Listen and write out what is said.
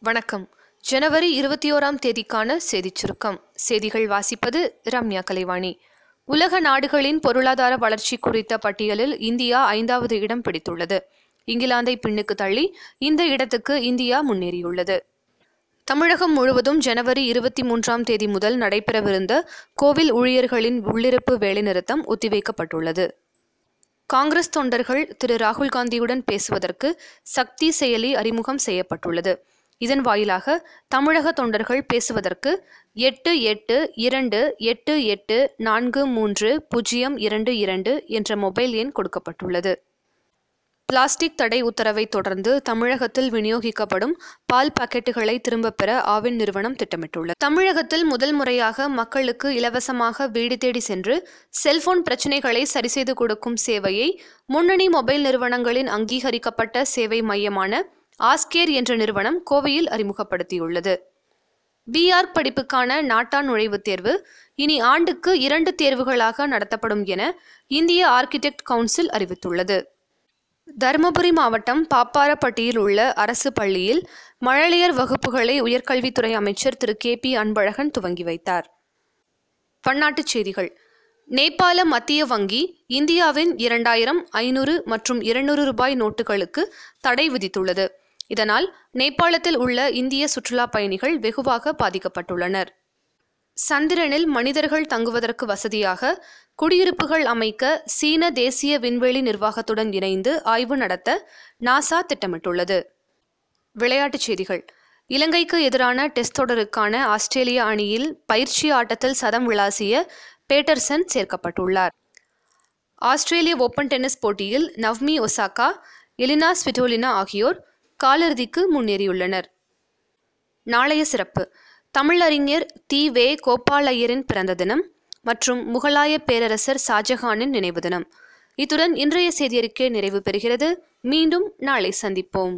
வணக்கம். ஜனவரி இருபத்தி ஓராம் தேதிக்கான செய்திச் சுருக்கம். செய்திகள் வாசிப்பது ரம்யா கலைவாணி. உலக நாடுகளின் பொருளாதார வளர்ச்சி குறித்த பட்டியலில் இந்தியா ஐந்தாவது இடம் பிடித்துள்ளது. இங்கிலாந்தை பின்னுக்கு தள்ளி இந்த இடத்துக்கு இந்தியா முன்னேறியுள்ளது. தமிழகம் முழுவதும் ஜனவரி இருபத்தி மூன்றாம் தேதி முதல் நடைபெறவிருந்த கோவில் ஊழியர்களின் உள்ளிருப்பு வேலைநிறுத்தம் ஒத்திவைக்கப்பட்டுள்ளது. காங்கிரஸ் தொண்டர்கள் திரு. ராகுல் காந்தியுடன் பேசுவதற்கு சக்தி செயலி அறிமுகம் செய்யப்பட்டுள்ளது. இதன் வாயிலாக தமிழக தொண்டர்கள் பேசுவதற்கு எட்டு எட்டு இரண்டு எட்டு எட்டு நான்கு மூன்று பூஜ்ஜியம் இரண்டு இரண்டு என்ற மொபைல் எண் கொடுக்கப்பட்டுள்ளது. பிளாஸ்டிக் தடை உத்தரவை தொடர்ந்து தமிழகத்தில் விநியோகிக்கப்படும் பால் பாக்கெட்டுகளை திரும்பப் பெற ஆவின் நிறுவனம் திட்டமிட்டுள்ளது. தமிழகத்தில் முதல் முறையாக மக்களுக்கு இலவசமாக வீடு தேடி சென்று செல்போன் பிரச்சினைகளை சரிசெய்து கொடுக்கும் சேவையை முன்னணி மொபைல் நிறுவனங்களின் அங்கீகரிக்கப்பட்ட சேவை மையமான ஆஸ்கேர் என்ற நிறுவனம் கோவையில் அறிமுகப்படுத்தியுள்ளது. பிஆர் படிப்புக்கான நாட்டான் நுழைவுத் தேர்வு இனி ஆண்டுக்கு இரண்டு தேர்வுகளாக நடத்தப்படும் என இந்திய ஆர்க்கிடெக்ட் கவுன்சில் அறிவித்துள்ளது. தருமபுரி மாவட்டம் பாப்பாரப்பட்டியில் உள்ள அரசு பள்ளியில் மழலையர் வகுப்புகளை உயர்கல்வித்துறை அமைச்சர் திரு. கே. பி. அன்பழகன் துவங்கி வைத்தார். பன்னாட்டுச் செய்திகள். நேபாள மத்திய வங்கி இந்தியாவின் இரண்டாயிரம் ஐநூறு மற்றும் இருநூறு ரூபாய் நோட்டுகளுக்கு தடை விதித்துள்ளது. இதனால் நேபாளத்தில் உள்ள இந்திய சுற்றுலா பயணிகள் வெகுவாக பாதிக்கப்பட்டுள்ளனர். சந்திரனில் மனிதர்கள் தங்குவதற்கு வசதியாக குடியிருப்புகள் அமைக்க சீன தேசிய விண்வெளி நிர்வாகத்துடன் இணைந்து ஆய்வு நடத்த நாசா திட்டமிட்டுள்ளது. விளையாட்டுச் செய்திகள். இலங்கைக்கு எதிரான டெஸ்ட் தொடருக்கான ஆஸ்திரேலிய அணியில் பயிற்சி ஆட்டத்தில் சதம் விளாசிய பேட்டர்சன் சேர்க்கப்பட்டுள்ளார். ஆஸ்திரேலிய ஓபன் டென்னிஸ் போட்டியில் நவ்மி ஒசாகா எலினா ஸ்விட்டோலினா ஆகியோர் காலிறுதிக்கு முன்னேறியுள்ளனர். நாளைய சிறப்பு. தமிழறிஞர் தி. வே. கோபாலையரின் பிறந்த தினம் மற்றும் முகலாய பேரரசர் ஷாஜஹானின் நினைவு தினம். இத்துடன் இன்றைய செய்தியறிக்கை நிறைவு பெறுகிறது. மீண்டும் நாளை சந்திப்போம்.